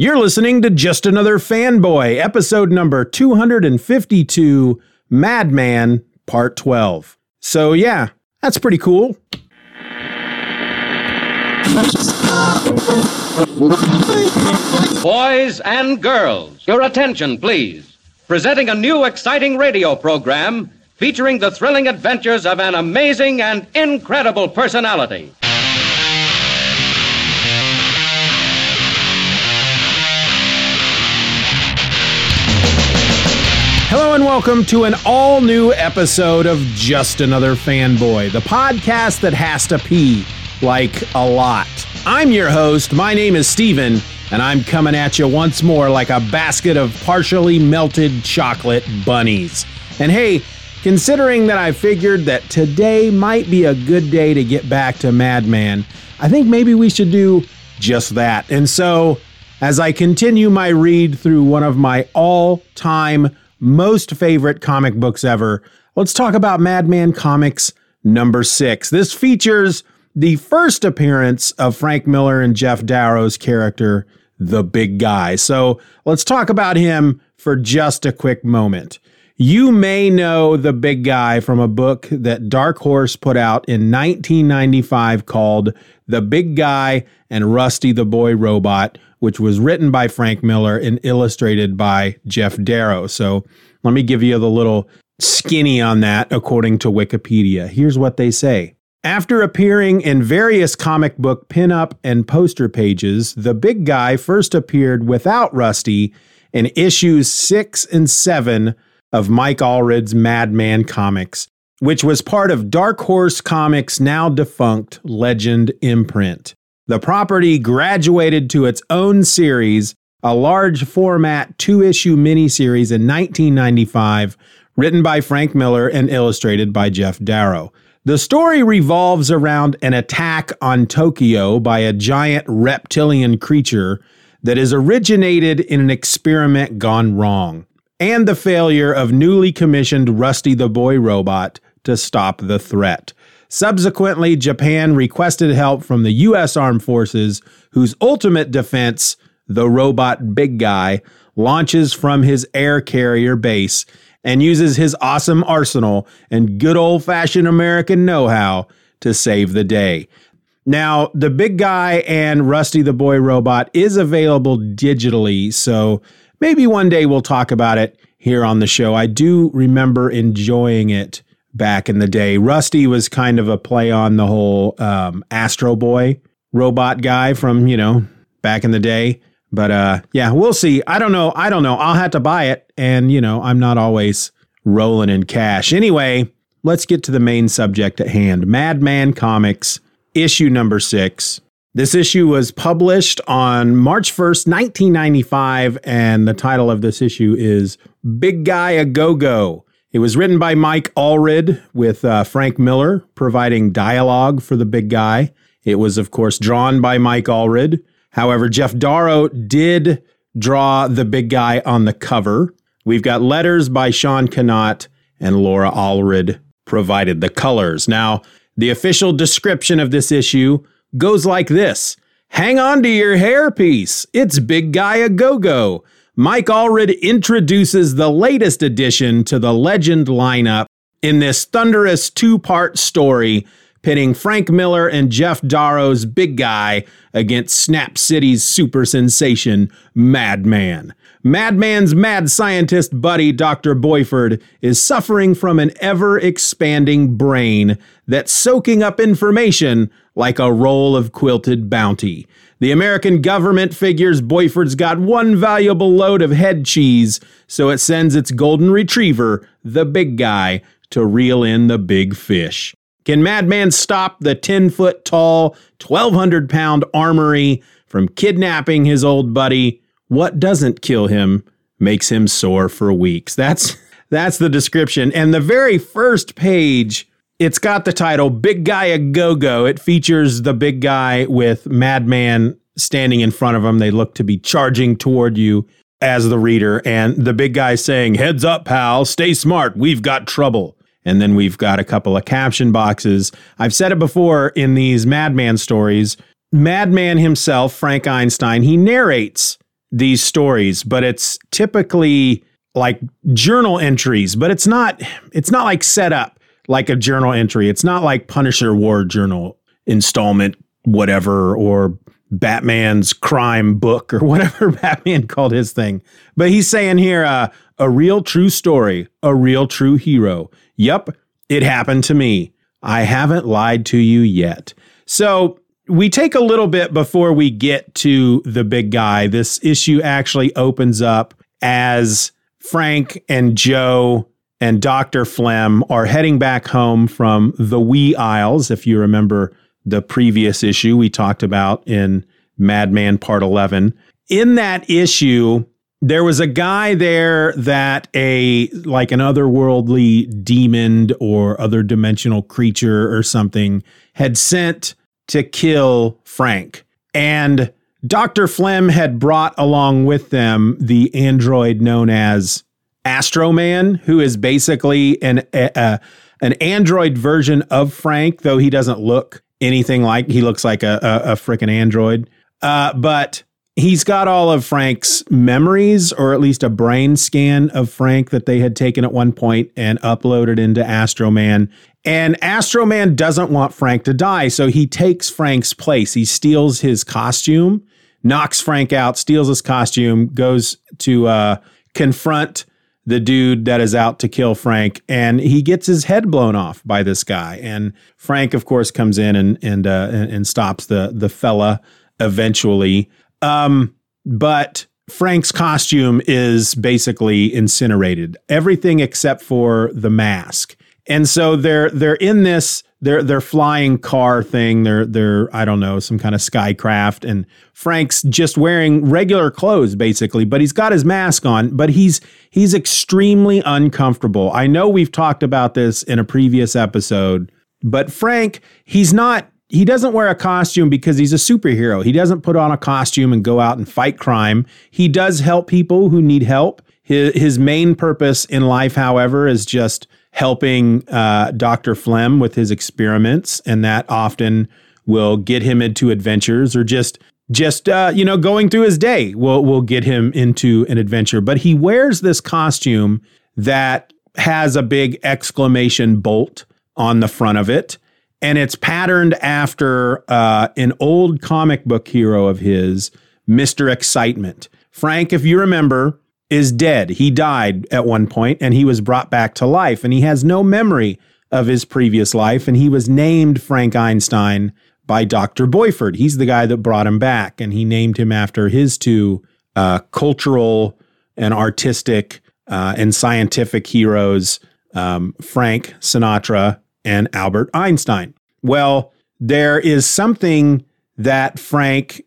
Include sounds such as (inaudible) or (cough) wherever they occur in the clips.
You're listening to Just Another Fanboy, episode number 252, Madman, part 12. So, yeah, that's pretty cool. Boys and girls, your attention, please. Presenting a new exciting radio program featuring the thrilling adventures of an amazing and incredible personality. And welcome to an all new episode of Just Another Fanboy, the podcast that has to pee like a lot. I'm your host. My name is Steven, and I'm coming at you once more like a basket of partially melted chocolate bunnies. And hey, considering that I figured that today might be a good day to get back to Madman, I think maybe we should do just that. And so, as I continue my read through one of my all time most favorite comic books ever. Let's talk about Madman Comics number six. This features the first appearance of Frank Miller and Geof Darrow's character, the big guy. So let's talk about him for just a quick moment. You may know the big guy from a book that Dark Horse put out in 1995 called The Big Guy and Rusty the Boy Robot, which was written by Frank Miller and illustrated by Geof Darrow. So let me give you the little skinny on that according to Wikipedia. Here's what they say. After appearing in various comic book pinup and poster pages, the big guy first appeared without Rusty in issues six and seven of Mike Allred's Madman Comics, which was part of Dark Horse Comics' now defunct Legend imprint. The property graduated to its own series, a large format two issue miniseries in 1995, written by Frank Miller and illustrated by Geof Darrow. The story revolves around an attack on Tokyo by a giant reptilian creature that is originated in an experiment gone wrong, and the failure of newly commissioned Rusty the Boy robot to stop the threat. Subsequently, Japan requested help from the U.S. Armed Forces, whose ultimate defense, the robot Big Guy, launches from his air carrier base and uses his awesome arsenal and good old fashioned American know how to save the day. Now, the big guy and Rusty the Boy Robot is available digitally, so maybe one day we'll talk about it here on the show. I do remember enjoying it back in the day. Rusty was kind of a play on the whole um, Astro Boy robot guy from, you know, back in the day. But uh, yeah, we'll see. I don't know. I don't know. I'll have to buy it. And, you know, I'm not always rolling in cash. Anyway, let's get to the main subject at hand Madman Comics, issue number six. This issue was published on March 1st, 1995, and the title of this issue is Big Guy a Go Go it was written by Mike Allred with uh, Frank Miller providing dialogue for the big guy. It was, of course, drawn by Mike Allred. However, Geof Darrow did draw the big guy on the cover. We've got letters by Sean Konot and Laura Allred provided the colors. Now, the official description of this issue goes like this Hang on to your hairpiece. It's Big Guy a Go Go. Mike Allred introduces the latest addition to the legend lineup in this thunderous two part story pitting Frank Miller and Geof Darrow's Big Guy against Snap City's super sensation, Madman. Madman's mad scientist buddy, Dr. Boiffard, is suffering from an ever expanding brain that's soaking up information like a roll of quilted bounty. The American government figures Boiffard's got one valuable load of head cheese, so it sends its golden retriever, the big guy, to reel in the big fish. Can Madman stop the 10 foot tall, 1,200 pound armory from kidnapping his old buddy? What doesn't kill him makes him sore for weeks. That's (laughs) that's the description. And the very first page it's got the title Big Guy a Go Go. It features the big guy with Madman standing in front of him. They look to be charging toward you as the reader, and the big guy saying, Heads up, pal, stay smart, we've got trouble. And then we've got a couple of caption boxes. I've said it before in these Madman stories. Madman himself, Frank Einstein, he narrates these stories, but it's typically like journal entries, but it's not it's not like set up like a journal entry. It's not like Punisher War Journal installment whatever or Batman's crime book or (laughs) whatever Batman called his thing. But he's saying here uh, a real true story, a real true hero. Yep, it happened to me. I haven't lied to you yet. So we take a little bit before we get to the big guy. This issue actually opens up as Frank and Joe and Dr. Flem are heading back home from the Wee Isles. If you remember the previous issue we talked about in Madman Part 11. In that issue, there was a guy there that a like an otherworldly demon or other dimensional creature or something had sent to kill Frank. And Dr. Flem had brought along with them the android known as Astroman, who is basically an a, an android version of Frank, though he doesn't look anything like he looks like a a, a freaking android. Uh, but he's got all of Frank's memories, or at least a brain scan of Frank that they had taken at one point and uploaded into Astroman. And Astroman doesn't want Frank to die, so he takes Frank's place. He steals his costume, knocks Frank out, steals his costume, goes to uh, confront the dude that is out to kill Frank, and he gets his head blown off by this guy. And Frank, of course, comes in and and uh, and, stops the the fella eventually. Um, but Frank's costume is basically incinerated, everything except for the mask. And so they're they're in this their their flying car thing. They're they're I don't know some kind of skycraft, and Frank's just wearing regular clothes basically, but he's got his mask on. But he's he's extremely uncomfortable. I know we've talked about this in a previous episode, but Frank he's not he doesn't wear a costume because he's a superhero. He doesn't put on a costume and go out and fight crime. He does help people who need help. His, his main purpose in life, however, is just helping uh, Dr. Flem with his experiments, and that often will get him into adventures or just just uh, you know going through his day will will get him into an adventure. But he wears this costume that has a big exclamation bolt on the front of it, and it's patterned after uh, an old comic book hero of his, Mister Excitement. Frank, if you remember, is dead. He died at one point and he was brought back to life and he has no memory of his previous life and he was named Frank Einstein by Dr. Boiffard. He's the guy that brought him back and he named him after his two uh, cultural and artistic uh, and scientific heroes, um, Frank Sinatra and Albert Einstein. Well, there is something that Frank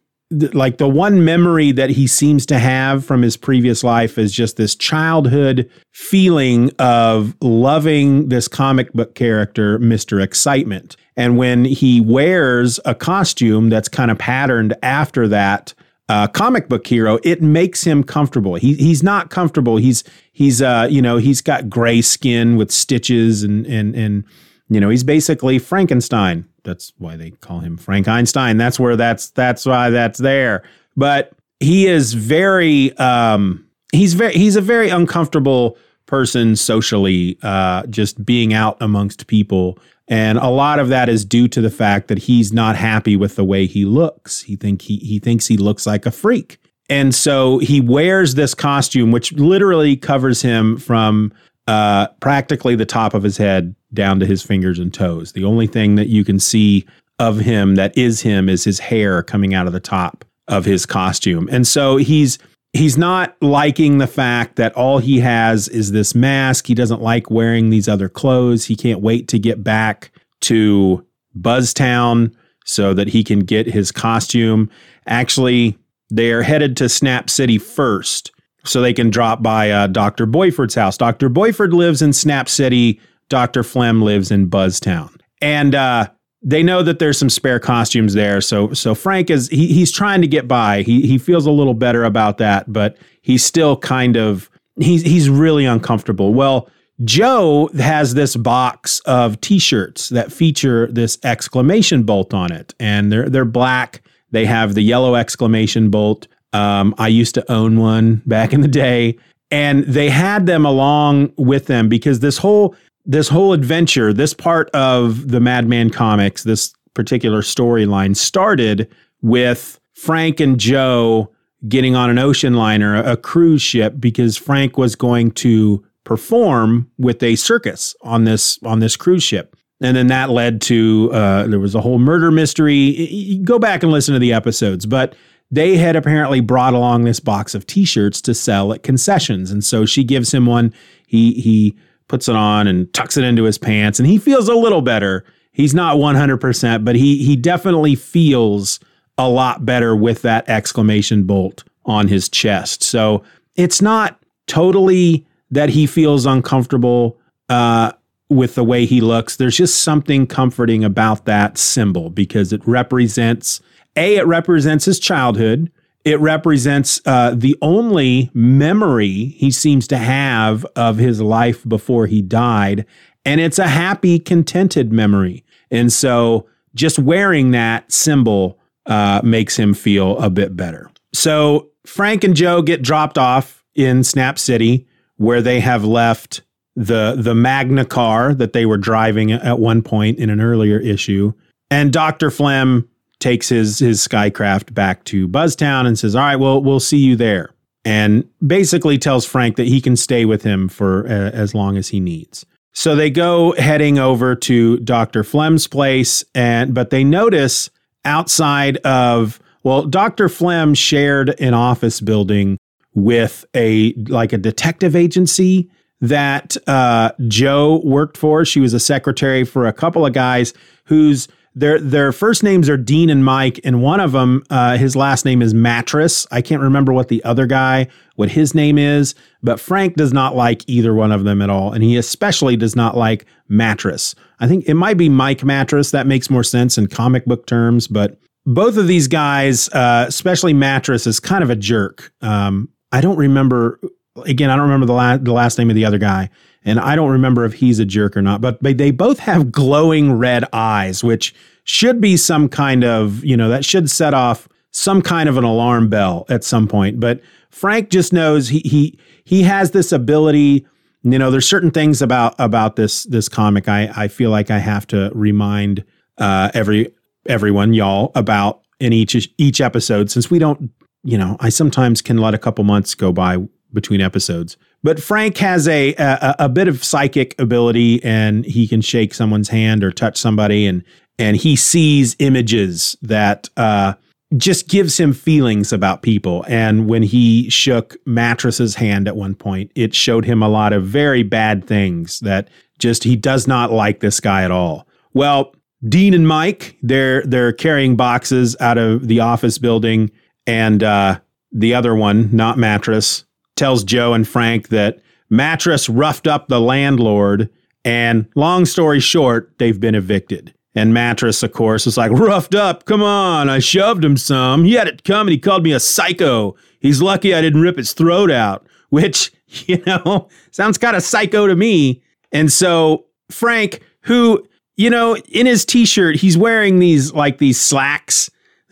like the one memory that he seems to have from his previous life is just this childhood feeling of loving this comic book character, Mr. Excitement. And when he wears a costume that's kind of patterned after that uh, comic book hero, it makes him comfortable. He, he's not comfortable. He's he's uh, you know he's got gray skin with stitches and and and you know he's basically Frankenstein that's why they call him Frank Einstein. That's where that's that's why that's there. But he is very um he's very he's a very uncomfortable person socially uh just being out amongst people and a lot of that is due to the fact that he's not happy with the way he looks. He think he he thinks he looks like a freak. And so he wears this costume which literally covers him from uh, practically the top of his head down to his fingers and toes. The only thing that you can see of him that is him is his hair coming out of the top of his costume. And so he's he's not liking the fact that all he has is this mask. He doesn't like wearing these other clothes. He can't wait to get back to Buzztown so that he can get his costume. Actually, they're headed to Snap City first so they can drop by uh, Dr. Boiffard's house. Dr. Boiffard lives in Snap City. Dr. Flem lives in Buzztown. And uh, they know that there's some spare costumes there. So so Frank is he, he's trying to get by. He he feels a little better about that, but he's still kind of he's he's really uncomfortable. Well, Joe has this box of t-shirts that feature this exclamation bolt on it. And they're they're black. They have the yellow exclamation bolt Um, I used to own one back in the day, and they had them along with them because this whole this whole adventure, this part of the Madman comics, this particular storyline started with Frank and Joe getting on an ocean liner, a cruise ship, because Frank was going to perform with a circus on this on this cruise ship. And then that led to uh, there was a whole murder mystery. Go back and listen to the episodes, but they had apparently brought along this box of T-shirts to sell at concessions, and so she gives him one. He he puts it on and tucks it into his pants, and he feels a little better. He's not one hundred percent, but he he definitely feels a lot better with that exclamation bolt on his chest. So it's not totally that he feels uncomfortable uh, with the way he looks. There's just something comforting about that symbol because it represents a it represents his childhood. It represents uh, the only memory he seems to have of his life before he died, and it's a happy, contented memory. And so, just wearing that symbol uh, makes him feel a bit better. So Frank and Joe get dropped off in Snap City, where they have left the the Magna car that they were driving at one point in an earlier issue. And Dr. Flem takes his his skycraft back to Buzztown and says, "All right, well, we'll see you there." And basically tells Frank that he can stay with him for uh, as long as he needs. So they go heading over to Dr. Flem's place and but they notice outside of well, Dr. Flem shared an office building with a like a detective agency that uh, Joe worked for. She was a secretary for a couple of guys whose their their first names are Dean and Mike, and one of them, uh, his last name is Mattress. I can't remember what the other guy, what his name is, but Frank does not like either one of them at all, and he especially does not like Mattress. I think it might be Mike Mattress. That makes more sense in comic book terms, but both of these guys, uh, especially Mattress, is kind of a jerk. Um, I don't remember. Again, I don't remember the, la- the last name of the other guy, and I don't remember if he's a jerk or not. But, they both have glowing red eyes, which should be some kind of you know that should set off some kind of an alarm bell at some point. But Frank just knows he he he has this ability. You know, there's certain things about about this this comic I I feel like I have to remind uh, every everyone, y'all, about in each each episode since we don't, you know, I sometimes can let a couple months go by between episodes. But Frank has a, a a bit of psychic ability and he can shake someone's hand or touch somebody and and he sees images that uh, just gives him feelings about people. And when he shook Mattress's hand at one point, it showed him a lot of very bad things that just he does not like this guy at all. Well, Dean and Mike, they're they're carrying boxes out of the office building, and uh, the other one, not mattress, tells Joe and Frank that mattress roughed up the landlord, and long story short, they've been evicted. And mattress, of course, is like roughed up. Come on, I shoved him some. He had it come and he called me a psycho. He's lucky I didn't rip his throat out, (laughs) which you know sounds kind of psycho to me. And so Frank, who you know, in his t-shirt, he's wearing these like these slacks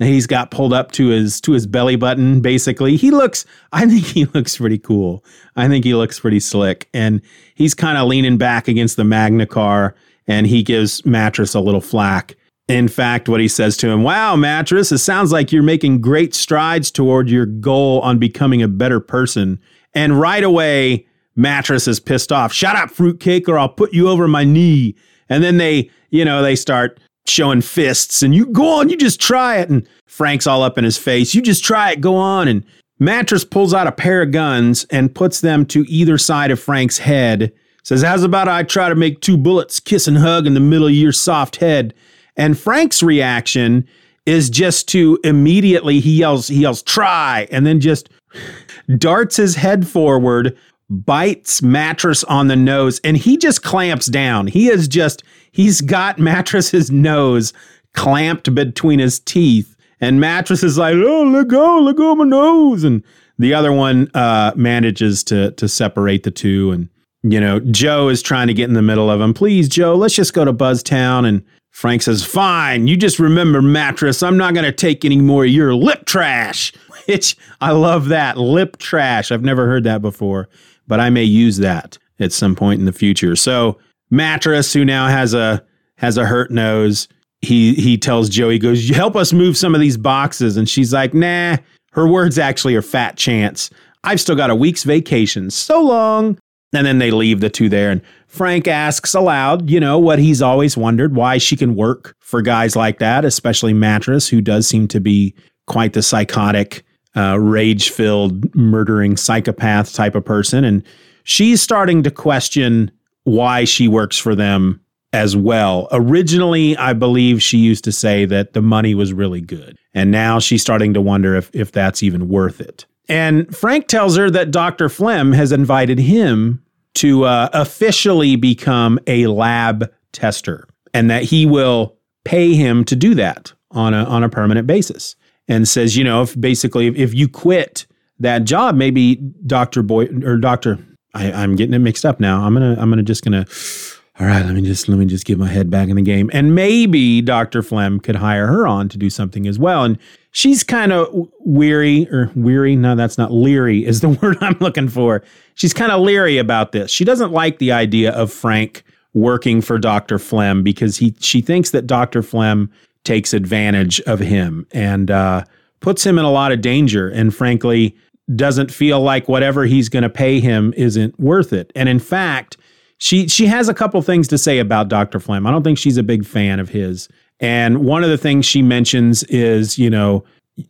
he's got pulled up to his to his belly button basically. He looks I think he (laughs) looks pretty cool. I think he looks pretty slick and he's kind of leaning back against the Magna car and he gives Mattress a little flack. In fact, what he says to him, "Wow, Mattress, it sounds like you're making great strides toward your goal on becoming a better person." And right away, Mattress is pissed off. "Shut up, fruitcake, or I'll put you over my knee." And then they, you know, they start showing fists and you go on, you just try it. And Frank's all up in his face. You just try it, go on. And Mattress pulls out a pair of guns and puts them to either side of Frank's head. Says, How's about I try to make two bullets kiss and hug in the middle of your soft head? And Frank's reaction is just to immediately he yells, he yells, try, and then just darts his head forward bites mattress on the nose and he just clamps down. He is just, he's got mattress's nose clamped between his teeth. And mattress is like, oh, let go, let go of my nose. And the other one uh, manages to to separate the two. And, you know, Joe is trying to get in the middle of them. Please, Joe, let's just go to Buzztown. And Frank says, Fine, you just remember, mattress, I'm not going to take any more of your lip trash. (laughs) Which I love that. Lip trash. I've never heard that before, but I may use that at some point in the future. So, mattress, who now has a has a hurt nose, he he tells Joey, goes, help us move some of these boxes. And she's like, nah. Her words actually are fat chance. I've still got a week's vacation. So long. And then they leave the two there. And Frank asks aloud, you know, what he's always wondered why she can work for guys like that, especially Mattress, who does seem to be quite the psychotic, uh, rage filled, murdering psychopath type of person. And she's starting to question why she works for them as well. Originally, I believe she used to say that the money was really good. And now she's starting to wonder if, if that's even worth it. And Frank tells her that Dr. Flem has invited him to uh, officially become a lab tester and that he will pay him to do that on a, on a permanent basis. And says, you know, if basically if, you quit that job, maybe Dr. Boy or Dr. I, I'm getting it mixed up now. I'm gonna I'm gonna just gonna all right, let me just let me just get my head back in the game. And maybe Dr. Flem could hire her on to do something as well. And she's kind of weary or weary. No, that's not leery is the (laughs) word I'm looking for. She's kind of leery about this. She doesn't like the idea of Frank working for Dr. Flem because he she thinks that Dr. Flem takes advantage of him and uh, puts him in a lot of danger. And frankly, doesn't feel like whatever he's going to pay him isn't worth it. And in fact, she she has a couple things to say about Dr. Flem. I don't think she's a big fan of his. And one of the things she mentions is, you know,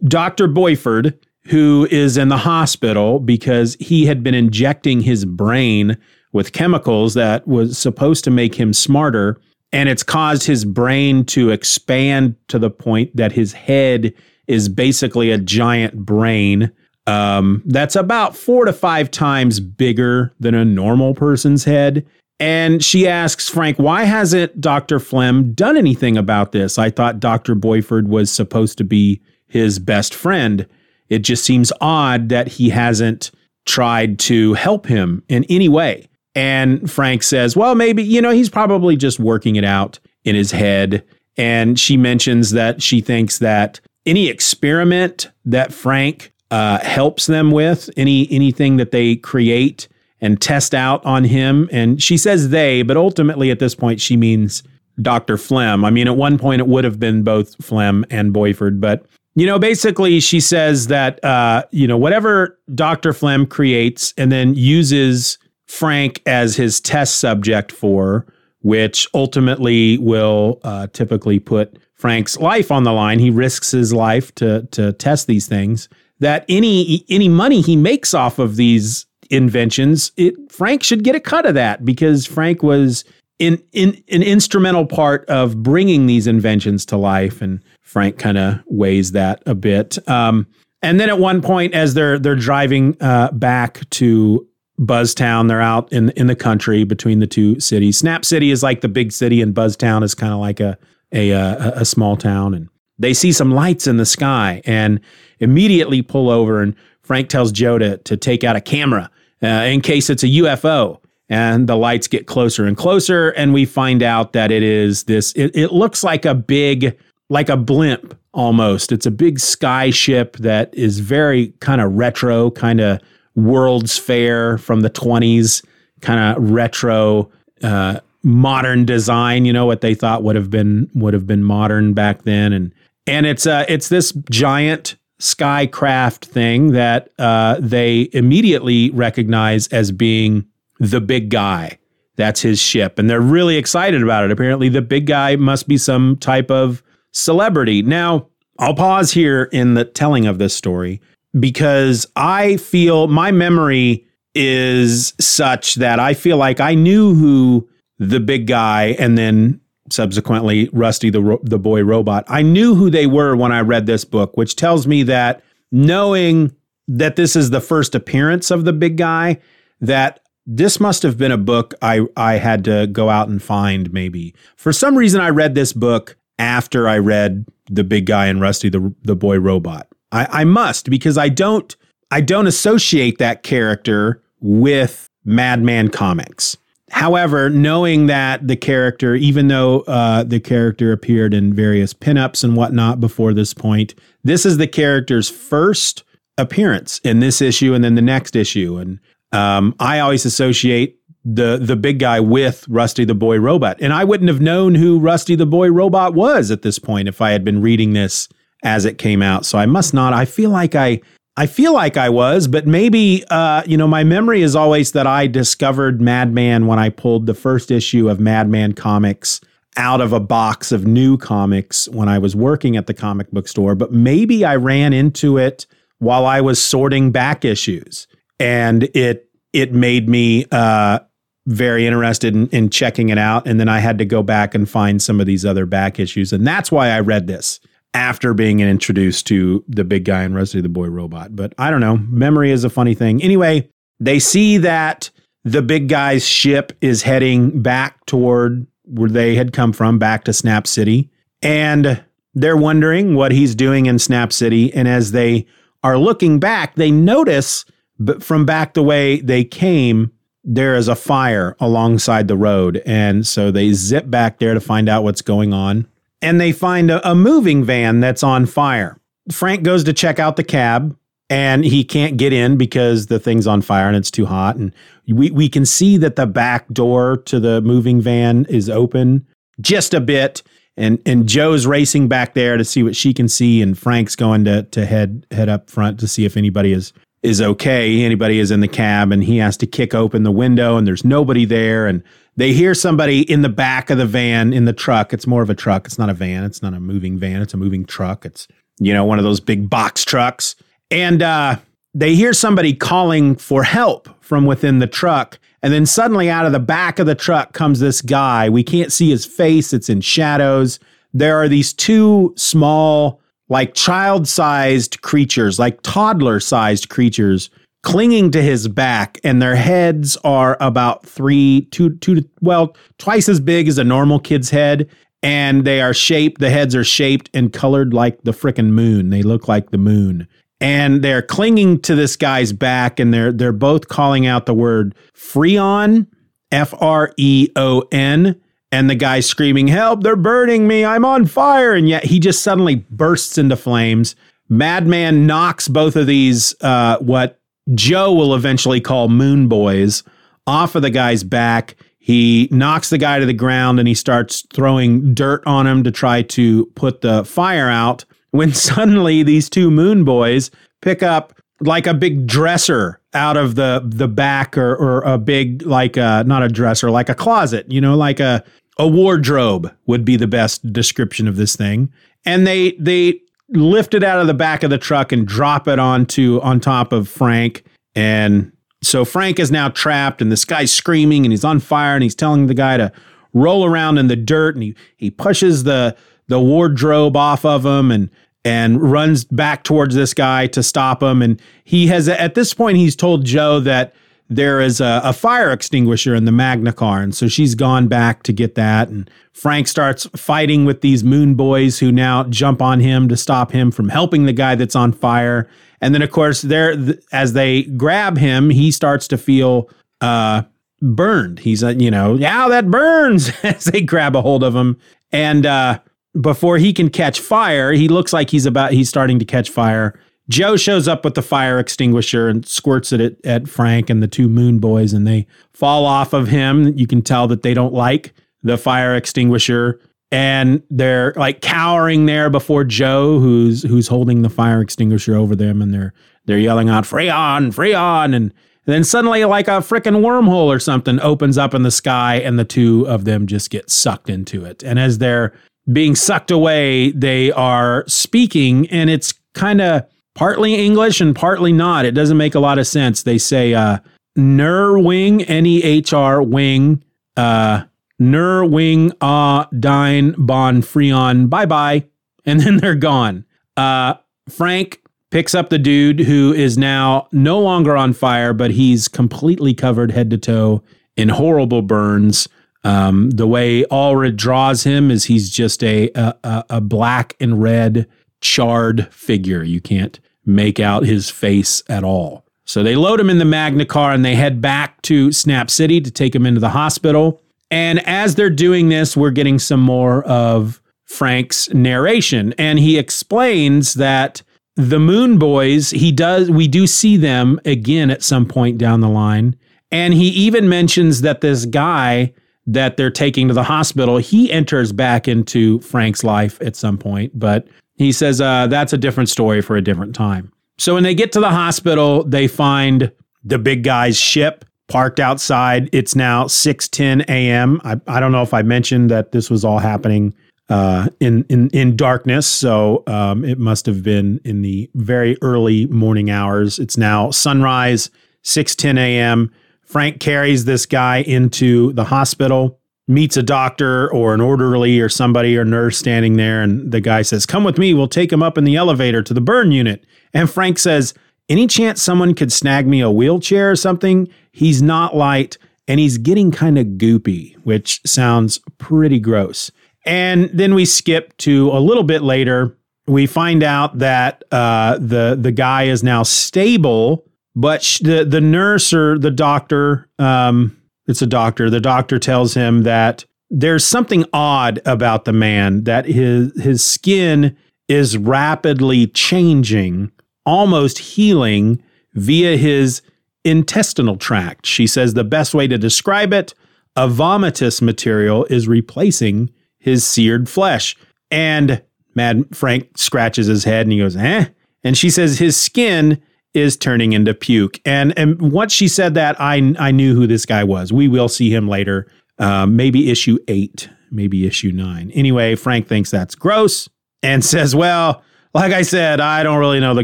Dr. Boiffard, who is in the hospital because he had been injecting his brain with chemicals that was supposed to make him smarter. And it's caused his brain to expand to the point that his head is basically a giant brain. Um, that's about four to five times bigger than a normal person's head. And she asks Frank, why hasn't Dr. Flem done anything about this? I thought Dr. Boiffard was supposed to be his best friend. It just seems odd that he hasn't tried to help him in any way. And Frank says, well, maybe, you know, he's probably just working it out in his head. And she mentions that she thinks that any experiment that Frank uh, helps them with, any anything that they create, and test out on him. And she says they, but ultimately at this point, she means Dr. Flem. I mean, at one point, it would have been both Flem and Boiffard, but you know, basically, she says that, uh, you know, whatever Dr. Flem creates and then uses Frank as his test subject for, which ultimately will uh, typically put Frank's life on the line. He risks his life to to test these things. That any any money he makes off of these inventions, it Frank should get a cut of that because Frank was in, in an instrumental part of bringing these inventions to life, and Frank kind of weighs that a bit. Um, and then at one point, as they're they're driving uh, back to Buzztown, they're out in in the country between the two cities. Snap City is like the big city, and Buzztown is kind of like a, a a a small town. And they see some lights in the sky and immediately pull over. And Frank tells Joe to to take out a camera uh, in case it's a UFO. And the lights get closer and closer, and we find out that it is this. It, it looks like a big, like a blimp almost. It's a big sky ship that is very kind of retro, kind of World's Fair from the 20s, kind of retro, uh, modern design. You know what they thought would have been would have been modern back then, and and it's uh it's this giant skycraft thing that uh, they immediately recognize as being the big guy. That's his ship. And they're really excited about it. Apparently, the big guy must be some type of celebrity. Now, I'll pause here in the telling of this story because I feel my memory is such that I feel like I knew who the big guy and then subsequently Rusty the ro- the boy robot. I knew who they were when I read this book, which tells me that knowing that this is the first appearance of the big guy, that this must have been a book I I had to go out and find maybe. For some reason I read this book after I read The Big Guy and Rusty the the boy robot. I, I must because I don't I don't associate that character with Madman Comics. However, knowing that the character, even though uh, the character appeared in various pinups and whatnot before this point, this is the character's first appearance in this issue and then the next issue. And um, I always associate the the big guy with Rusty the Boy Robot, and I wouldn't have known who Rusty the Boy Robot was at this point if I had been reading this as it came out. So I must not. I feel like I I feel like I was, but maybe, uh, you know, my memory is always that I discovered Madman when I pulled the first issue of Madman Comics out of a box of new comics when I was working at the comic book store. But maybe I ran into it while I was sorting back issues, and it it made me uh, very interested in, in checking it out. And then I had to go back and find some of these other back issues, and that's why I read this after being introduced to the big guy in Rusty the Boy Robot. But I don't know. Memory is a funny thing. Anyway, they see that the big guy's ship is heading back toward where they had come from, back to Snap City. And they're wondering what he's doing in Snap City. And as they are looking back, they notice but from back the way they came, there is a fire alongside the road. And so they zip back there to find out what's going on and they find a, a moving van that's on fire. Frank goes to check out the cab and he can't get in because the thing's on fire and it's too hot. And we, we can see that the back door to the moving van is open just a bit. And and Joe's racing back there to see what she can see, and Frank's going to to head head up front to see if anybody is is okay. Anybody is in the cab, and he has to kick open the window, and there's nobody there. And they hear somebody in the back of the van in the truck. It's more of a truck. It's not a van. It's not a moving van. It's a moving truck. It's, you know, one of those big box trucks. And uh, they hear somebody calling for help from within the truck. And then suddenly out of the back of the truck comes this guy. We can't see his face, it's in shadows. There are these two small, like child sized creatures, like toddler sized creatures clinging to his back, and their heads are about three, two, two, well, twice as big as a normal kid's head. And they are shaped, the heads are shaped and colored like the frickin' moon. They look like the moon. And they're clinging to this guy's back, and they're they're both calling out the word Freon, F R E O N. And the guy's screaming, Help, they're burning me, I'm on fire. And yet he just suddenly bursts into flames. Madman knocks both of these, uh, what Joe will eventually call Moon Boys off of the guy's back. He knocks the guy to the ground and he starts throwing dirt on him to try to put the fire out. When (laughs) suddenly these two Moon Boys pick up like a big dresser out of the the back or or a big like a, not a dresser like a closet you know like a a wardrobe would be the best description of this thing and they they lift it out of the back of the truck and drop it onto on top of Frank. And so Frank is now trapped, and this guy's screaming and he's on fire, and he's telling the guy to roll around in the dirt, and he he pushes the the wardrobe off of him and and runs back towards this guy to stop him. And he has at this point he's told Joe that there is a, a, fire extinguisher in the Magna car. And so she's gone back to get that. And Frank starts fighting with these moon boys who now jump on him to stop him from helping the guy that's on fire. And then, of course, there as they grab him, he starts to feel uh, burned. He's, uh, you know, yeah, that burns (laughs) as they grab a hold of him. And uh, before he can catch fire, he looks like he's about, he's starting to catch fire. Joe shows up with the fire extinguisher and squirts it at, at Frank and the two Moon Boys, and they fall off of him. You can tell that they don't like the fire extinguisher, and they're like cowering there before Joe, who's who's holding the fire extinguisher over them, and they're they're yelling out "Freon, Freon!" and then suddenly, like a freaking wormhole or something opens up in the sky, and the two of them just get sucked into it. And as they're being sucked away, they are speaking, and it's kind of partly English and partly not. It doesn't make a lot of sense. They say uh, Ner wing, N E H R wing, uh, Ner wing ah dine bon freon, bye bye. And then they're gone. Uh, Frank picks up the dude who is now no longer on fire, but he's completely covered head to toe in horrible burns. Um, the way Allred draws him is he's just a, a, a black and red charred figure. You can't make out his face at all. So they load him in the Magna car and they head back to Snap City to take him into the hospital. And as they're doing this, we're getting some more of Frank's narration. And he explains that the Moon Boys, he does, we do see them again at some point down the line. And he even mentions that this guy that they're taking to the hospital, he enters back into Frank's life at some point. But he says uh, that's a different story for a different time. So when they get to the hospital, they find the big guy's ship parked outside. It's now 6:10 a.m. I, I don't know if I mentioned that this was all happening uh, in in in darkness, so um, it must have been in the very early morning hours. It's now sunrise, 6:10 a.m. Frank carries this guy into the hospital, meets a doctor or an orderly or somebody or nurse standing there, and the guy says, "Come with me. We'll take him up in the elevator to the burn unit." And Frank says, "Any chance someone could snag me a wheelchair or something?" He's not light and he's getting kind of goopy, which sounds pretty gross. And then we skip to a little bit later. We find out that uh, the the guy is now stable, but sh- the the nurse or the doctor, um, it's a doctor. The doctor tells him that there's something odd about the man. That his his skin is rapidly changing, almost healing via his intestinal tract. She says the best way to describe it, a vomitous material is replacing his seared flesh. And Mad Frank scratches his head and he goes, eh? And she says his skin is turning into puke. And and once she said that, I I knew who this guy was. We will see him later. Um, maybe issue eight, maybe issue nine. Anyway, Frank thinks that's gross and (laughs) says, Well, like I said, I don't really know the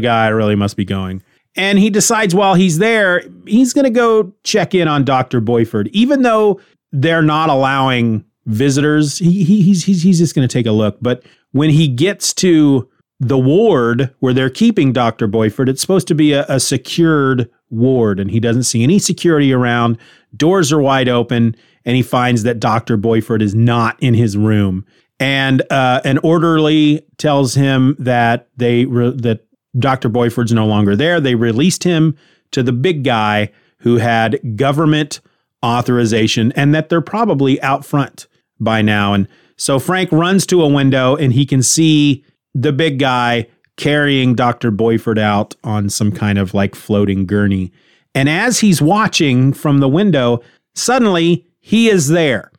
guy. I really must be going. And he decides while he's there, he's going to go check in on Dr. Boiffard, even though they're not allowing visitors. He, he he's he's he's just going to take a look. But when he gets to the ward where they're keeping Dr. Boiffard, it's supposed to be a, a secured ward, and he doesn't see any security around. Doors are wide open, and he finds that Dr. Boiffard is not in his room. And uh, an orderly tells him that they re- that Dr. Boiffard's no longer there. They released him to the big guy who had government authorization, and that they're probably out front by now. And so Frank runs to a window and he can see the big guy carrying Dr. Boiffard out on some kind of like floating gurney. And as he's watching from the window, suddenly he is there.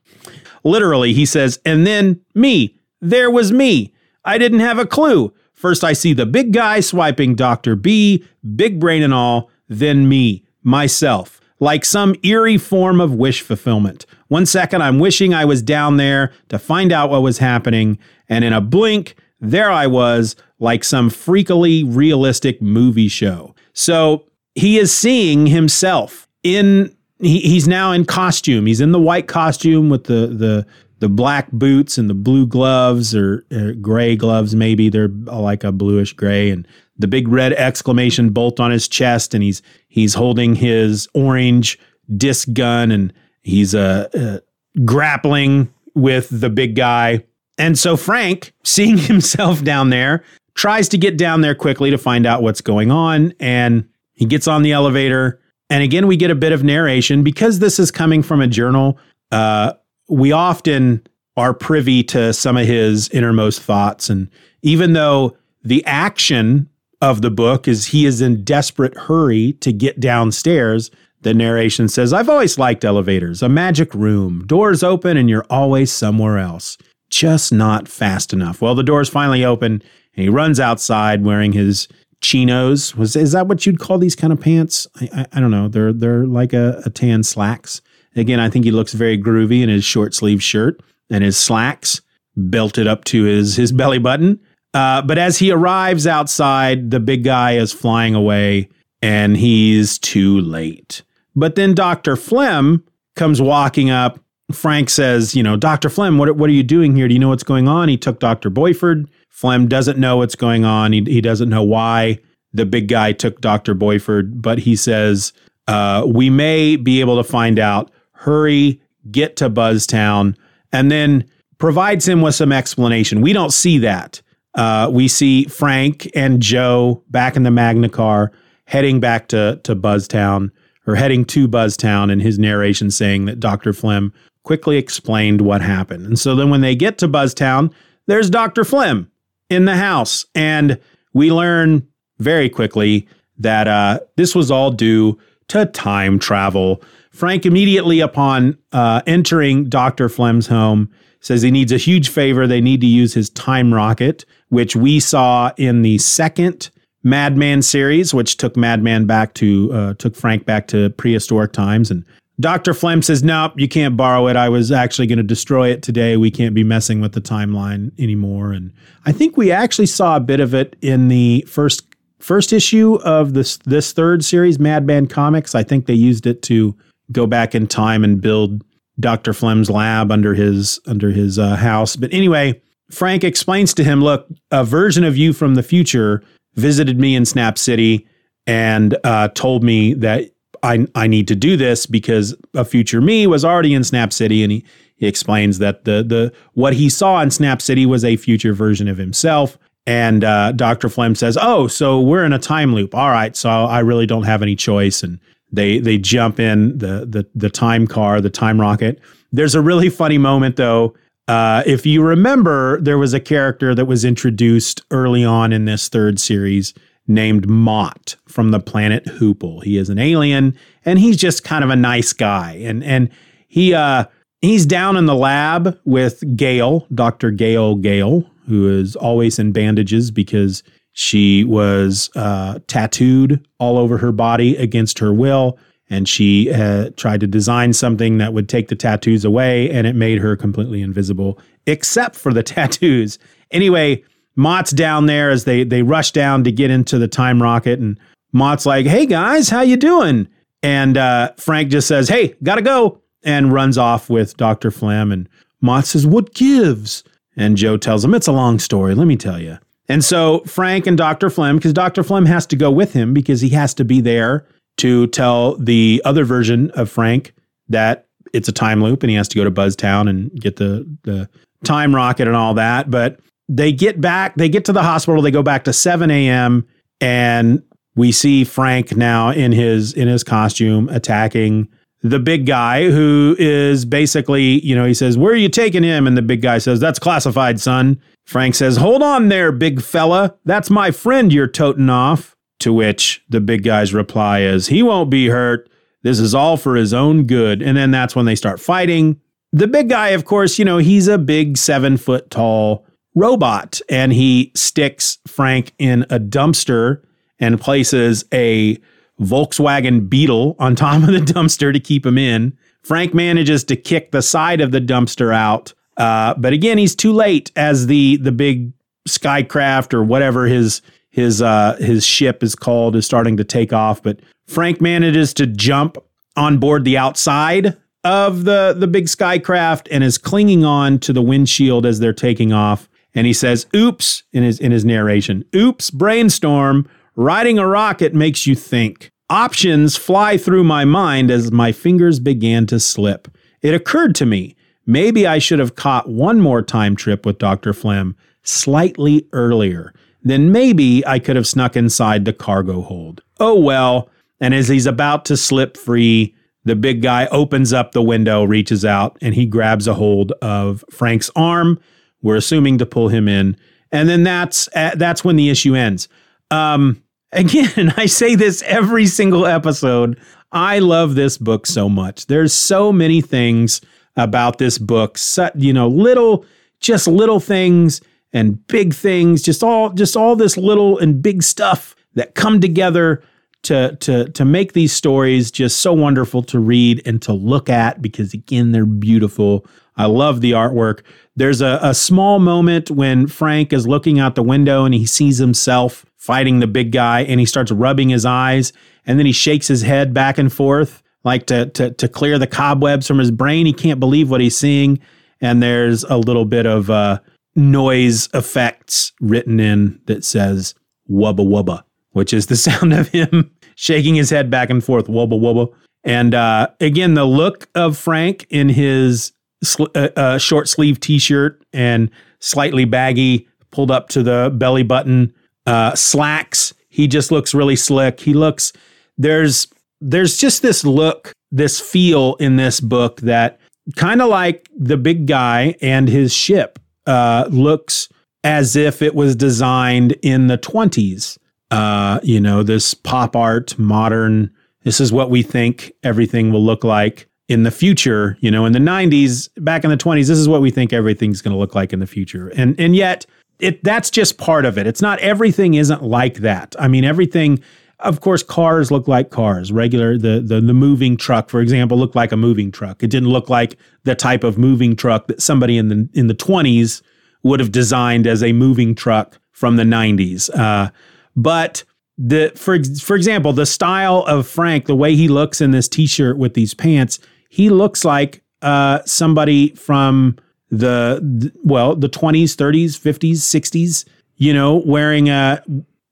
Literally, he says, and then me, there was me. I didn't have a clue. First, I see the big guy swiping Dr. B, big brain and all, then me, myself, like some eerie form of wish fulfillment. One second, I'm wishing I was down there to find out what was happening, and in a blink, there I was, like some freakily realistic movie show. So he is seeing himself in. He, he's now in costume. He's in the white costume with the the the black boots and the blue gloves or, or gray gloves. Maybe they're like a bluish gray, and the big red exclamation bolt on his chest, and he's he's holding his orange disc gun, and he's uh, uh grappling with the big guy and so Frank, (laughs) seeing himself down there, tries to get down there quickly to find out what's going on. And he gets on the elevator. And again, we get a bit of narration because this is coming from a journal. Uh, we often are privy to some of his innermost thoughts. And even though the action of the book is he is in desperate hurry to get downstairs, the narration says, I've always liked elevators, a magic room, doors open, and you're always somewhere else just not fast enough. Well, the doors finally open and he runs outside wearing his chinos. Was is that what you'd call these kind of pants? I, I, I don't know. They're they're like a, a, tan slacks. Again, I think he looks very groovy in his short sleeve shirt and his slacks belted up to his his belly button. Uh, but as he arrives outside, the big guy is flying away and he's too late. But then Dr. Flem comes walking up Frank says, you know, Dr. Flem, what, what are you doing here? Do you know what's going on? He took Dr. Boiffard. Flem doesn't know what's going on. He, he doesn't know why the big guy took Dr. Boiffard, but he says, uh, we may be able to find out. Hurry, get to Buzztown, and then provides him with some explanation. We don't see that. Uh, we see Frank and Joe back in the Magna car heading back to to Buzztown or heading to Buzztown, and his narration saying that Dr. Flem quickly explained what happened. And so then when they get to Buzztown, there's Dr. Flem in the house, and we learn very quickly that uh, this was all due to time travel. Frank immediately upon uh, entering Dr. Flem's home says he needs a huge favor. They need to use his time rocket, which we saw in the second Madman series, which took Madman back to uh, took Frank back to prehistoric times. And Dr. Flem says, Nope, you can't borrow it. I was actually going to destroy it today. We can't be messing with the timeline anymore. And I think we actually saw a bit of it in the first first issue of this this third series, Madman Comics. I think they used it to go back in time and build Dr. Flem's lab under his under his uh, house. But anyway, Frank explains to him, "Look, a version of you from the future visited me in Snap City and uh, told me that I I need to do this because a future me was already in Snap City, and he he explains that the the what he saw in Snap City was a future version of himself." And uh, Dr. Flem says, "Oh, so we're in a time loop. All right, so I really don't have any choice." And they they jump in the the the time car, the time rocket. There's a really funny moment though. Uh, if you remember, there was a character that was introduced early on in this third series named Mott from the planet Hoople. He is an alien, and he's just kind of a nice guy. And and he uh, he's down in the lab with Gail, Doctor Gail Gale, who is always in bandages because she was uh, tattooed all over her body against her will. And she uh, tried to design something that would take the tattoos away, and it made her completely invisible, except for the (laughs) tattoos. Anyway, Mott's down there as they they rush down to get into the time rocket, and Mott's like, "Hey guys, how you doing?" And uh, Frank just says, "Hey, gotta go," and runs off with Doctor Flem. And Mott says, "What gives?" And Joe tells him, It's a long story, let me tell you. And so Frank and Dr. Flem, because Dr. Flem has to go with him because he has to be there to tell the other version of Frank that it's a time loop and he has to go to Buzztown and get the, the time rocket and all that. But they get back, they get to the hospital, they go back to 7 a.m. and we see Frank now in his in his costume attacking the big guy who is basically, you know, he says, Where are you taking him? And the big guy says, That's classified, son. Frank says, Hold on there, big fella. That's my friend you're toting off. To which the big guy's reply is, He won't be hurt. This is all for his own good. And then that's when they start fighting. The big guy, of course, you know, he's a big seven foot tall robot and he sticks Frank in a dumpster and places a Volkswagen Beetle on top of the dumpster to keep him in. Frank manages to kick the side of the dumpster out, uh, but again, he's too late as the the big Skycraft or whatever his his uh, his ship is called is starting to take off. But Frank manages to jump on board the outside of the the big Skycraft and is clinging on to the windshield as they're taking off. And he says, "Oops!" in his in his narration. "Oops! Brainstorm." Riding a rocket makes you think. Options fly through my mind as my fingers began to slip. It occurred to me maybe I should have caught one more time trip with Dr. Flem slightly earlier. Then maybe I could have snuck inside the cargo hold. Oh well. And as he's about to slip free, the big guy opens up the window, reaches out, and he grabs a hold of Frank's arm. We're assuming to pull him in. And then that's uh, that's when the issue ends. Um, Again, (laughs) I say this every single episode. I love this book so much. There's so many things about this book, so, you know, little just little things and big things, just all just all this little and big stuff that come together to to to make these stories just so wonderful to read and to look at because again they're beautiful. I love the artwork. There's a, a small moment when Frank is looking out the window and he sees himself fighting the big guy and he starts rubbing his eyes and then he shakes his head back and forth like to, to, to clear the cobwebs from his brain. He can't believe what he's seeing. And there's a little bit of uh, noise effects written in that says wubba wubba, which is the (laughs) sound of him (laughs) shaking his head back and forth, wubba wubba. And uh, again, the look of Frank in his sl- uh, uh short sleeve t shirt and slightly baggy, pulled up to the belly button uh, slacks. He just looks really slick. He looks there's there's just this look, this feel in this book that kind of like the big guy and his ship uh, looks as if it was designed in the 20s. Uh, you know, this pop art, modern, this is what we think everything will look like in the future. You know, in the 90s, back in the 20s, this is what we think everything's going to look like in the future. And and yet it that's just part of it. It's not everything isn't like that. I mean, everything of course, cars look like cars. Regular the, the the moving truck, for example, looked like a moving truck. It didn't look like the type of moving truck that somebody in the in the twenties would have designed as a moving truck from the nineties. Uh, but the for for example, the style of Frank, the way he looks in this T-shirt with these pants, he looks like uh, somebody from the, well the twenties, thirties, fifties, sixties. You know, wearing a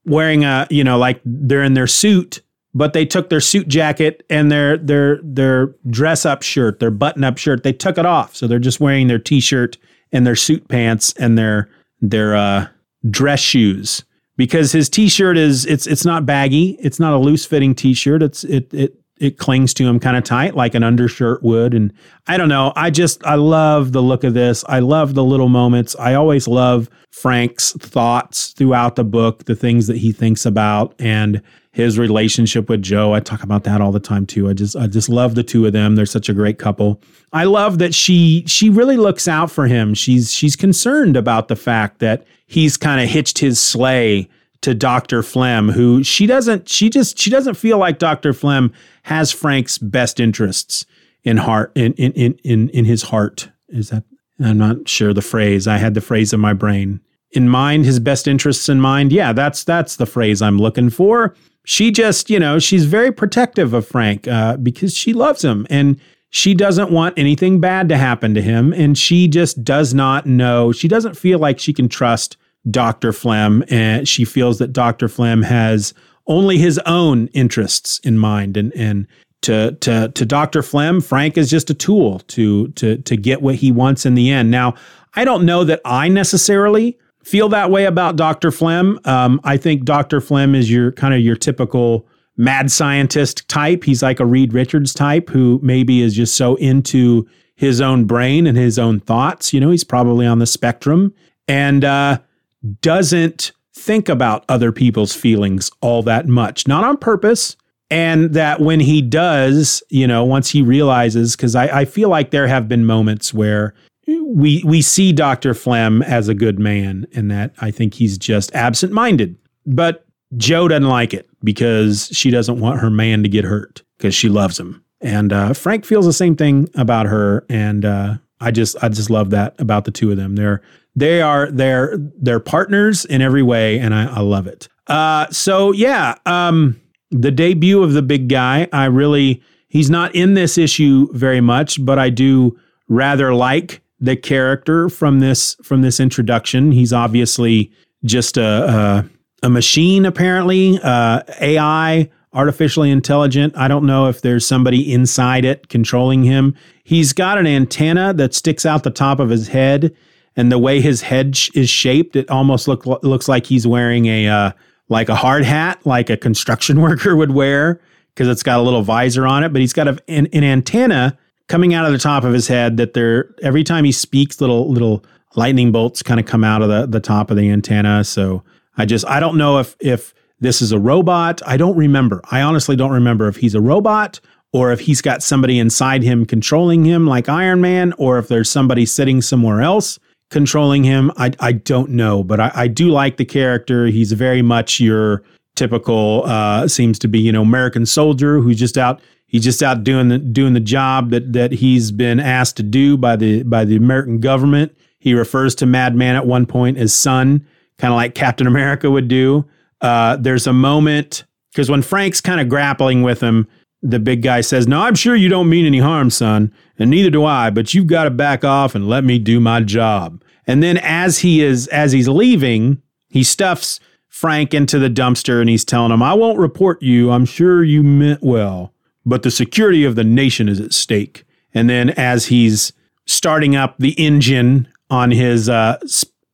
wearing a you know like they're in their suit but they took their suit jacket and their their their dress up shirt their button up shirt. They took it off. So they're just wearing their t-shirt and their suit pants and their their uh, dress shoes. Because his t-shirt is it's it's not baggy. It's not a loose fitting t-shirt. It's it it it clings to him kind of tight like an undershirt would and i don't know i just i love the look of this i love the little moments i always love frank's thoughts throughout the book the things that he thinks about and his relationship with joe i talk about that all the time too i just i just love the two of them they're such a great couple. I love that she she really looks out for him she's she's concerned about the fact that he's kind of hitched his sleigh to Dr. Flem, who she doesn't, she just, she doesn't feel like Dr. Flem has Frank's best interests in heart, in, in, in, in, in his heart. Is that, I'm not sure the phrase. I had the phrase in my brain. In mind, his best interests in mind. Yeah, that's, that's the phrase I'm looking for. She just, you know, she's very protective of Frank uh, because she loves him and she doesn't want anything bad to happen to him. And she just does not know, she doesn't feel like she can trust Dr. Flem, and she feels that Dr. Flem has only his own interests in mind, and and to to to Dr. Flem, Frank is just a tool to to to get what he wants in the end. Now, I don't know that I necessarily feel that way about Dr. Flem. Um, I think Dr. Flem is your kind of your typical mad scientist type. He's like a Reed Richards type who maybe is just so into his own brain and his own thoughts. You know, he's probably on the spectrum. And uh, doesn't think about other people's feelings all that much, not on purpose. And that when he does, you know, once he realizes, because I, I feel like there have been moments where we we see Dr. Flem as a good man, and that I think he's just absent minded. But Joe doesn't like it because she doesn't want her man to get hurt because she loves him. And uh, Frank feels the same thing about her, and uh, I just I just love that about the two of them. They're they are they're they're partners in every way, and I, I love it. Uh, so yeah, um, the debut of the big guy. I really he's not in this issue very much, but I do rather like the character from this from this introduction. He's obviously just a a, a machine, apparently uh, AI, artificially intelligent. I don't know if there's somebody inside it controlling him. He's got an antenna that sticks out the top of his head and the way his head sh- is shaped, it almost look, looks like he's wearing a uh, like a hard hat, like a construction (laughs) worker would wear, because it's got a little visor on it. But he's got a, an, an antenna coming out of the top of his head that there every time he speaks, little little lightning bolts kind of come out of the the top of the antenna. So I just I don't know if if this is a robot. I don't remember. I honestly don't remember if he's a robot or if he's got somebody inside him controlling him like Iron Man, or if there's somebody sitting somewhere else controlling him. I, I don't know, but I, I do like the character. He's very much your typical, uh, seems to be, you know, American soldier who's just out. He's just out doing the doing the job that that he's been asked to do by the by the American government. He refers to Madman at one point as son, kind of like Captain America would do. Uh, there's a moment because when Frank's kind of grappling with him, the big guy says, No, I'm sure you don't mean any harm, son, and neither do I, but you've got to back off and let me do my job. And then as he is as he's leaving, he stuffs Frank into the dumpster and he's telling him, I won't report you. I'm sure you meant well, but the security of the nation is at stake. And then as he's starting up the engine on his uh,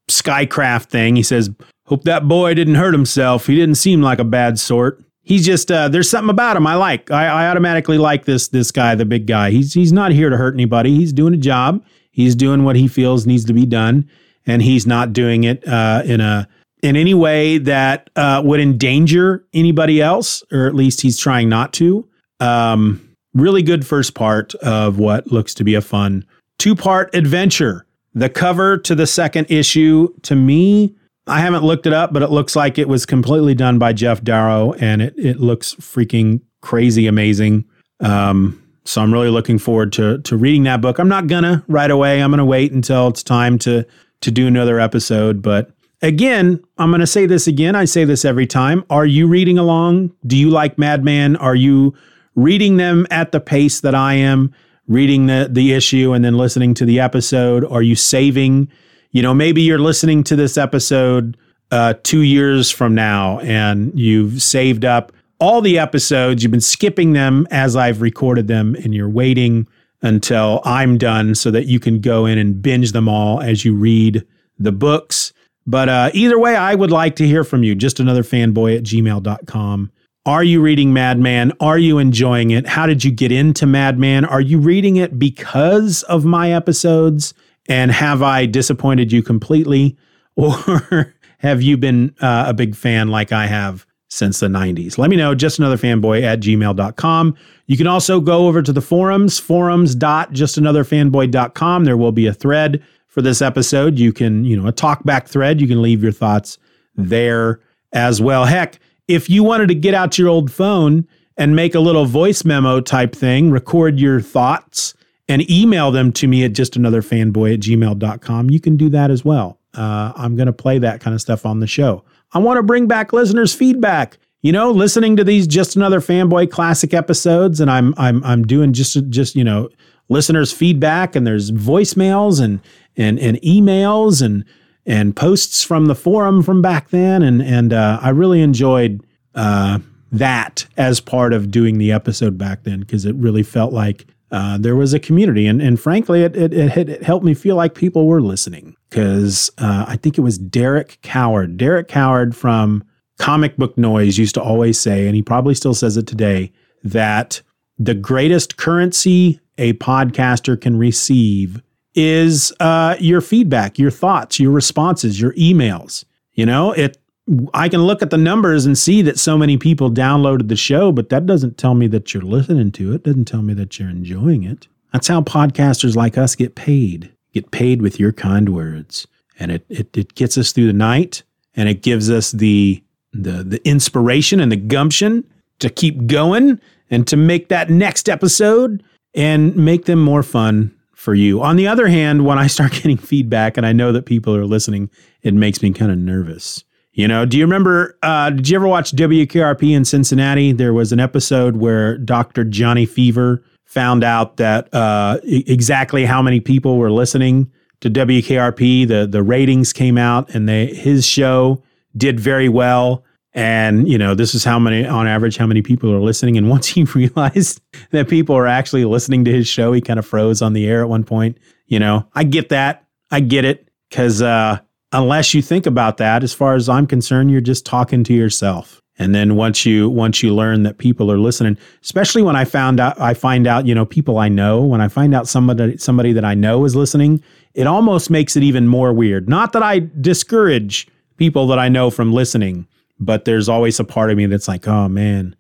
Skycraft thing. He says, Hope that boy didn't hurt himself. He didn't seem like a bad sort. He's just uh, there's something about him I like. I, I automatically like this this guy, the big guy. He's he's not here to hurt anybody. He's doing a job. He's doing what he feels needs to be done, and he's not doing it uh, in a in any way that uh, would endanger anybody else, or at least he's trying not to. Um, really good first part of what looks to be a fun two part adventure. The cover to the second issue, to me, I haven't looked it up, but it looks like it was completely done by Geof Darrow, and it it looks freaking crazy amazing. Um, so I'm really looking forward to to reading that book. I'm not gonna right away. I'm gonna wait until it's time to to do another episode. But again, I'm gonna say this again. I say this every time. Are you reading along? Do you like Madman? Are you reading them at the pace that I am? Reading the the issue and then listening to the episode? Are you saving? You know, maybe you're listening to this episode uh, two years from now and you've saved up all the episodes. You've been skipping them as I've recorded them, and you're waiting until I'm done so that you can go in and binge them all as you read the books. But uh, either way, I would like to hear from you. Just another fanboy at gmail.com. Are you reading Madman? Are you enjoying it? How did you get into Madman? Are you reading it because of my episodes? And have I disappointed you completely? (laughs) Or have you been uh, a big fan like I have since the 90s? Let me know, just another fanboy at gmail.com. You can also go over to the forums, forums.justanotherfanboy.com. There will be a thread for this episode. You can, you know, a talkback thread. You can leave your thoughts there as well. Heck, if you wanted to get out your old phone and make a little voice memo type thing, record your thoughts and email them to me at just another fanboy at gmail.com. You can do that as well. Uh, I'm going to play that kind of stuff on the show. I want to bring back listeners' feedback. You know, listening to these just another fanboy classic episodes, and I'm I'm I'm doing just just you know listeners' feedback, and there's voicemails and and and emails and and posts from the forum from back then, and and uh, I really enjoyed uh, that as part of doing the episode back then because it really felt like uh, there was a community, and and frankly, it it, it, it helped me feel like people were listening. Because uh, I think it was Derek Coward, Derek Coward from Comic Book Noise used to always say, and he probably still says it today, that the greatest currency a podcaster can receive is uh, your feedback, your thoughts, your responses, your emails. You know, it I can look at the numbers and see that so many people downloaded the show, but that doesn't tell me that you're listening to it. doesn't tell me that you're enjoying it. That's how podcasters like us get paid. Get paid with your kind words. And it it, it gets us through the night and it gives us the the the inspiration and the gumption to keep going and to make that next episode and make them more fun for you. On the other hand, when I start (laughs) getting feedback and I know that people are listening, it makes me kind of nervous you know, do you remember? Uh, did you ever watch WKRP in Cincinnati? There was an episode where Dr. Johnny Fever found out that uh, exactly how many people were listening to WKRP. The the ratings came out, and they his show did very well. And you know, this is how many on average how many people are listening. And (laughs) once he realized that people are actually listening to his show, he kind of froze on the air at one point. You know, I get that. I get it because uh, unless you think about that, as far as I'm concerned, you're just talking to yourself. And then once you once you learn that people are listening, especially when I found out I find out, you know, people I know, when I find out somebody somebody that I know is listening, it almost makes it even more weird. Not that I discourage people that I know from listening, but there's always a part of me that's like, oh man,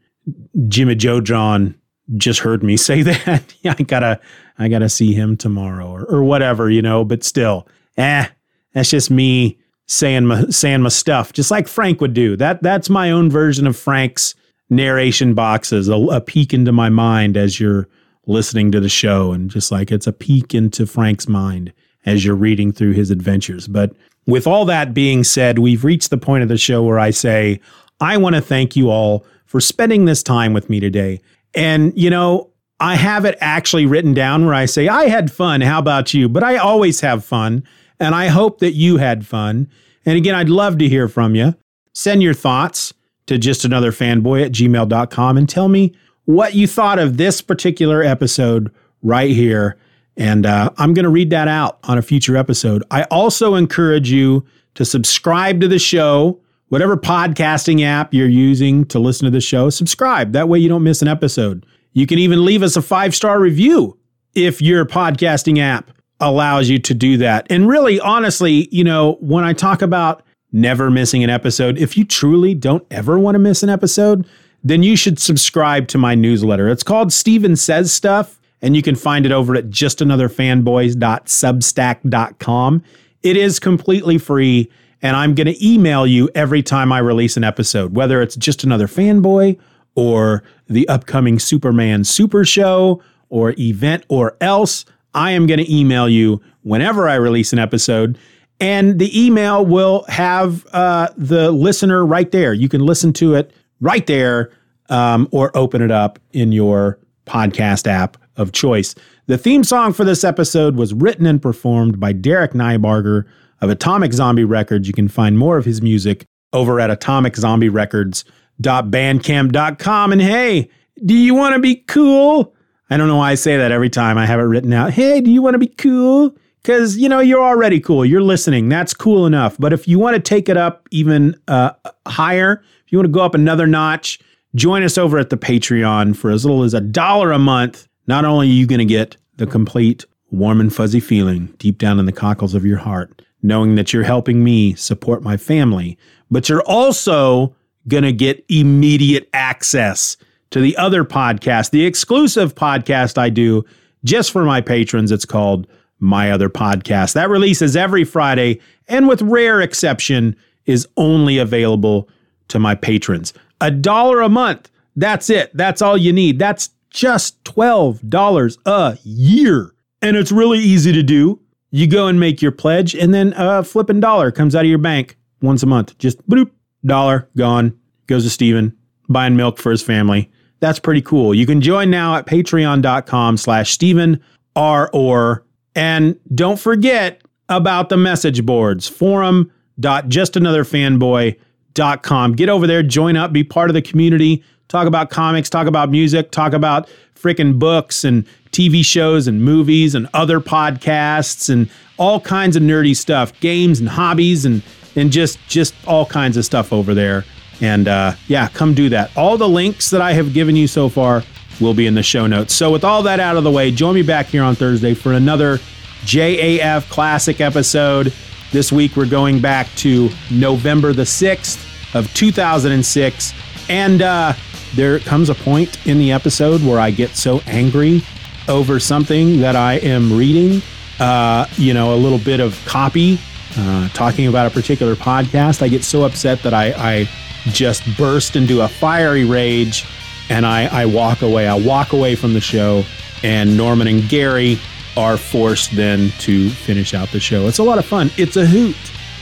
Jimmy Joe John just heard me (laughs) say that. (laughs) I gotta I gotta see him tomorrow or, or whatever, you know, but still, eh, that's just me saying my saying my stuff, just like Frank would do. That that's my own version of Frank's narration boxes, a, a peek into my mind as you're listening to the show, and just like it's a peek into Frank's mind as you're reading through his adventures. But with all that being said, we've reached the point of the show where I say, I want to thank you all for spending this time with me today. And, you know, I have it actually written down where I say, I had fun. How about you? But I always have fun. And I hope that you had fun. And again, I'd love to hear from you. Send your thoughts to just another fanboy at gmail.com and tell me what you thought of this particular episode right here And uh, I'm going to read that out on a future episode. I also encourage you to subscribe to the show, whatever podcasting app you're using to listen to the show, subscribe. That way you don't miss an episode. You can even leave us a five star review if your podcasting app allows you to do that. And really, honestly, you know, when I talk about never missing an episode, if you truly don't ever want to miss an episode, then you should subscribe to my newsletter. It's called Steven Says Stuff, and you can find it over at justanotherfanboys.substack.com. It is completely free, and I'm going to email you every time I release an episode, whether it's just another fanboy or the upcoming Superman Super Show or event or else. I am going to email you whenever I release an episode. And the email will have uh, the listener right there. You can listen to it right there um, or open it up in your podcast app of choice. The theme song for this episode was written and performed by Derek Nybarger of Atomic Zombie Records. You can find more of his music over at atomiczombierecords.bandcamp.com. And hey, do you want to be cool? I don't know why I say that every time I have it written out. Hey, do you want to be cool? Because, you know, you're already cool. You're listening. That's cool enough. But if you want to take it up even uh, higher, if you want to go up another notch, join us over at the Patreon for as little as a dollar a month. Not only are you going to get the complete warm and fuzzy feeling deep down in the cockles of your heart, knowing that you're helping me support my family, but you're also going to get immediate access to the other podcast, the exclusive podcast I do just for my patrons. It's called My Other Podcast. That releases every Friday and with rare exception is only available to my patrons. A dollar a month. That's it. That's all you need. That's just $12 a year. And it's really easy to do. You go and make your pledge, and then a flipping dollar comes out of your bank once a month. Just bloop, dollar gone. Goes to Steven buying milk for his family. That's pretty cool. You can join now at patreon.com slash Steven R. Orr. And don't forget about the message boards, forum.justanotherfanboy.com. Get over there, join up, be part of the community, talk about comics, talk about music, talk about freaking books and TV shows and movies and other podcasts and all kinds of nerdy stuff, games and hobbies and and just just all kinds of stuff over there. And uh, yeah, come do that. All the links that I have given you so far will be in the show notes. So with all that out of the way, join me back here on Thursday for another JAF classic episode. This week we're going back to November the 6th of 2006 and uh, there comes a point in the episode where I get so angry over something that I am reading, uh, you know, a little bit of copy uh, talking about a particular podcast. I get so upset that I, I just burst into a fiery rage and I, I walk away. I walk away from the show, and Norman and Gary are forced then to finish out the show. It's a lot of fun. It's a hoot.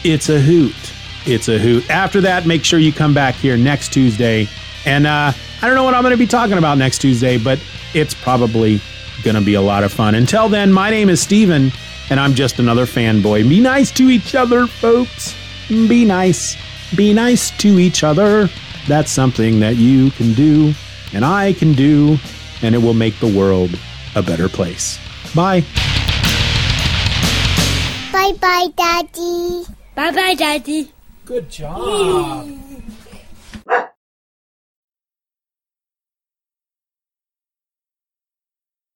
It's a hoot. It's a hoot. After that, make sure you come back here next Tuesday. And uh, I don't know what I'm going to be talking about next Tuesday, but it's probably going to be a lot of fun. Until then, my name is Steven, and I'm just another fanboy. Be nice to each other, folks. Be nice. Be nice to each other. That's something that you can do, and I can do, and it will make the world a better place. Bye. Bye bye, Daddy. Bye bye, Daddy. Good job.